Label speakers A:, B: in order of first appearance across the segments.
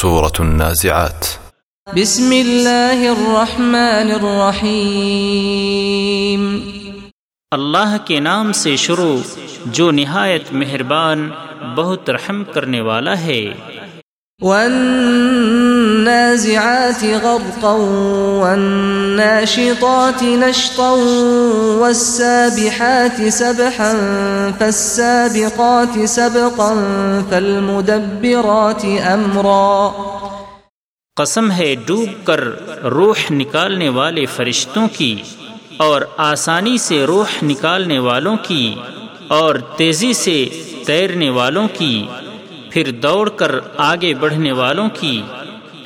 A: سورة النازعات.
B: بسم الله الرحمن الرحيم
C: اللہ کے نام سے شروع جو نہایت مہربان بہت رحم کرنے والا ہے۔
B: والنازعات غرقا والناشطات نشطا والسابحات سبحا فالسابقات سبقا فالمدبرات امرا
C: قسم ہے ڈوب کر روح نکالنے والے فرشتوں کی اور آسانی سے روح نکالنے والوں کی اور تیزی سے تیرنے والوں کی پھر دوڑ کر آگے بڑھنے والوں کی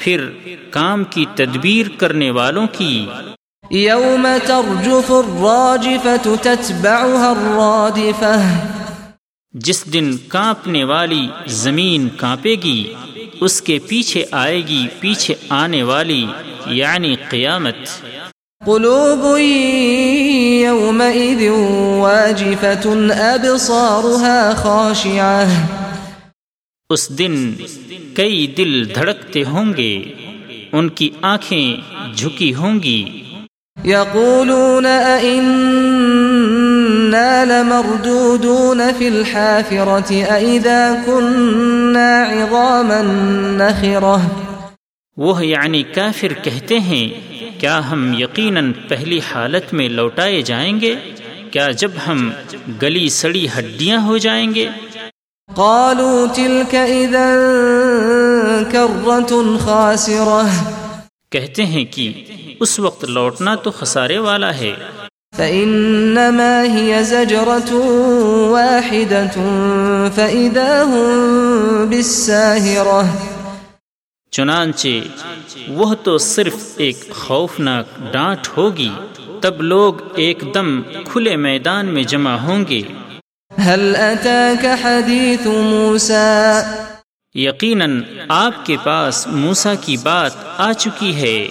C: پھر کام کی تدبیر کرنے والوں کی۔
B: يوم ترجف الراجفة تتبعها الرادفة۔
C: جس دن کانپنے والی زمین کانپے گی اس کے پیچھے آئے گی پیچھے آنے والی یعنی قیامت۔
B: قلوب يومئذ واجفة أبصارها خاشعة۔
C: اس دن کئی دل دھڑکتے ہوں گے ان کی آنکھیں جھکی ہوں گی۔
B: يقولون أئنا لمردودون في الحافرة أئذا كنا عظاما نخرة۔
C: وہ یعنی کافر کہتے ہیں کیا ہم یقیناً پہلی حالت میں لوٹائے جائیں گے؟ کیا جب ہم گلی سڑی ہڈیاں ہو جائیں گے؟
B: قالوا تلك إذا كرة خاسرة.
C: کہتے ہیں کہ اس وقت لوٹنا تو خسارے والا ہے۔
B: فإنما هي زجرة واحدة فإذا هم بالساهرة.
C: چنانچہ وہ تو صرف ایک خوفناک ڈانٹ ہوگی تب لوگ ایک دم کھلے میدان میں جمع ہوں گے۔
B: هل أتاك حديث موسى؟
C: یقیناً آپ کے پاس موسا کی بات آ چکی ہے۔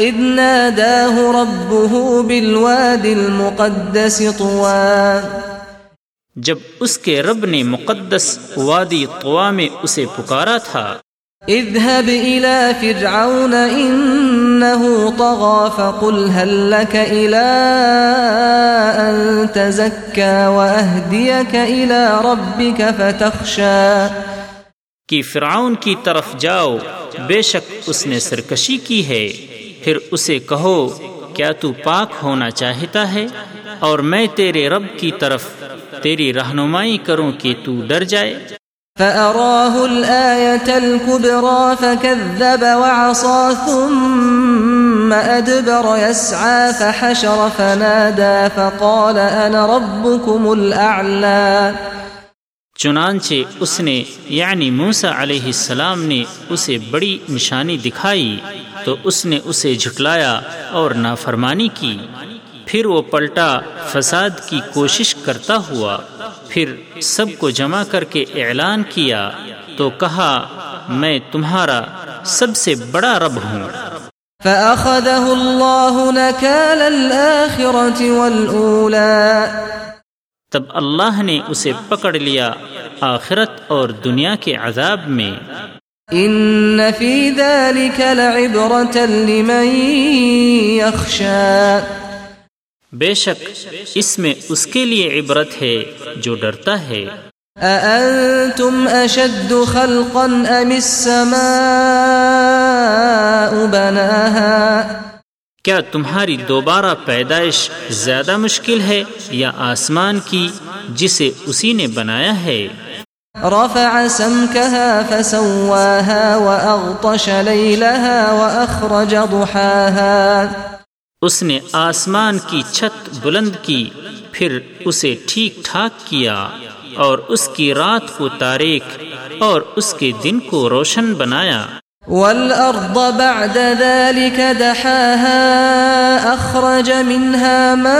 B: إذ ناداه ربه بالواد المقدس طوى۔
C: جب اس کے رب نے مقدس وادی طوا میں اسے پکارا تھا۔
B: اذهب إلى فرعون إنه طغى فقل هل لك إلى أن تزكى وأهديك إلى ربك فتخشى.
C: کہ فرعون کی طرف جاؤ، بے شک اس نے سرکشی کی ہے۔ پھر اسے کہو، کیا تو پاک ہونا چاہتا ہے؟ اور میں تیرے رب کی طرف، تیری رہنمائی کروں کہ تو ڈر جائے۔
B: فأراه الآية الكبرى فكذب وعصى ثم أدبر يسعى فحشر فنادى فقال أنا ربكم الأعلى.
C: چنانچہ اس نے یعنی موسا علیہ السلام نے اسے بڑی نشانی دکھائی، تو اس نے اسے جھٹلایا اور نافرمانی کی۔ پھر وہ پلٹا، فساد کی کوشش کرتا ہوا۔ پھر سب کو جمع کر کے اعلان کیا تو کہا میں تمہارا سب سے بڑا رب ہوں۔
B: فأخذه الله نكال الآخرة والأولى۔
C: تب اللہ نے اسے پکڑ لیا آخرت اور دنیا کے عذاب میں۔
B: إن في ذلك لعبرة لمن يخشى۔
C: بے شک اس میں اس کے لیے عبرت ہے جو ڈرتا ہے۔
B: أأنتم أشد خلقا أم السماء بناها؟
C: کیا تمہاری دوبارہ پیدائش زیادہ مشکل ہے یا آسمان کی جسے اسی نے بنایا ہے؟
B: رفع سمكها فسواها وأغطش ليلها وأخرج ضحاها۔
C: اس نے آسمان کی چھت بلند کی، پھر اسے ٹھیک ٹھاک کیا اور اس کی رات کو تاریخ اور اس کے دن کو روشن بنایا۔
B: والأرض بعد ذلك دحاها أخرج منها ماءها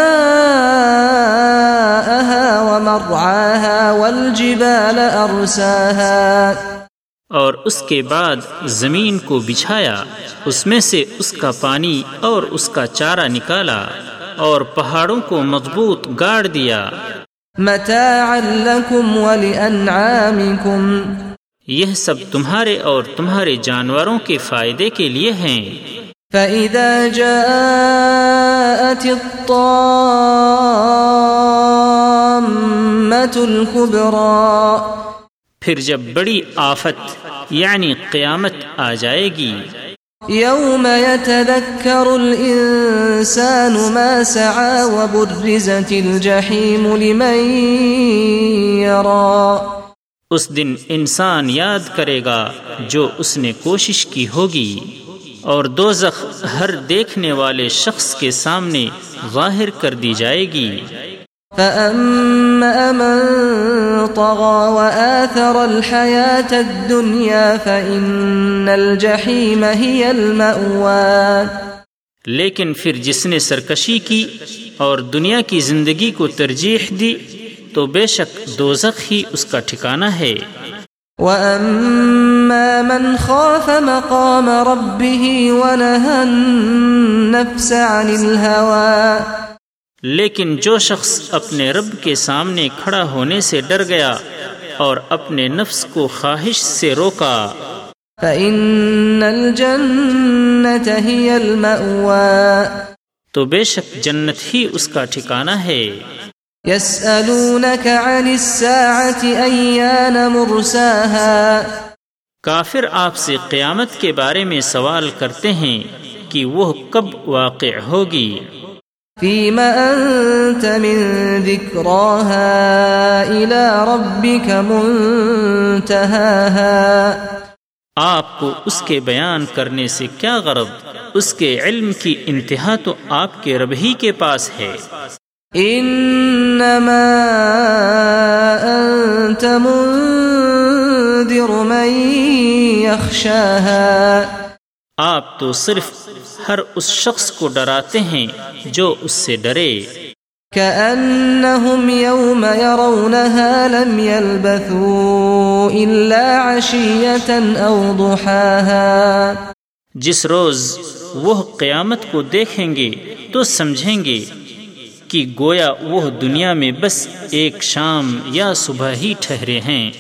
B: ومرعاها والجبال أرساها
C: اور اس کے بعد زمین کو بچھایا اس میں سے اس کا پانی اور اس کا چارہ نکالا اور پہاڑوں کو مضبوط گاڑ دیا۔
B: متاعا لكم ولأنعامكم
C: یہ سب تمہارے اور تمہارے جانوروں کے فائدے کے لیے ہیں۔
B: فإذا جاءت الطامة الكبرى
C: پھر جب بڑی آفت یعنی قیامت آ جائے گی۔
B: يوم يتذكر الإنسان ما سعى وبرزت الجحيم لمن يرى
C: اس دن انسان یاد کرے گا جو اس نے کوشش کی ہوگی اور دوزخ ہر دیکھنے والے شخص کے سامنے ظاہر کر دی جائے گی۔
B: فأما من طغى وآثر الحياة الدنيا فإن الجحيم هي المأوى
C: لیکن پھر جس نے سرکشی کی اور دنیا کی زندگی کو ترجیح دی تو بے شک دوزخ ہی اس کا ٹھکانہ ہے۔
B: وأما من خاف مقام ربه ونهى النفس عن الهوى
C: لیکن جو شخص اپنے رب کے سامنے کھڑا ہونے سے ڈر گیا اور اپنے نفس کو خواہش سے روکا۔
B: فإن الجنة هي المأوى۔
C: تو بے شک جنت ہی اس کا ٹھکانہ ہے۔
B: يسألونك عن الساعة أيان مرساها۔
C: کافر آپ سے قیامت کے بارے میں سوال کرتے ہیں کہ وہ کب واقع ہوگی۔
B: فيما أنت من ذكراها إلى ربك منتهاها.
C: آپ کو اس کے بیان کرنے سے کیا غرض؟ اس کے علم کی انتہا تو آپ کے رب ہی کے پاس ہے۔
B: إنما أنت منذر من يخشاها۔
C: آپ تو صرف ہر اس شخص کو ڈراتے ہیں جو اس سے ڈرے۔
B: كأنهم يوم يرونها لم يلبثوا إلا عشية أو ضحاها۔
C: جس روز وہ قیامت کو دیکھیں گے تو سمجھیں گے کہ گویا وہ دنیا میں بس ایک شام یا صبح ہی ٹھہرے ہیں۔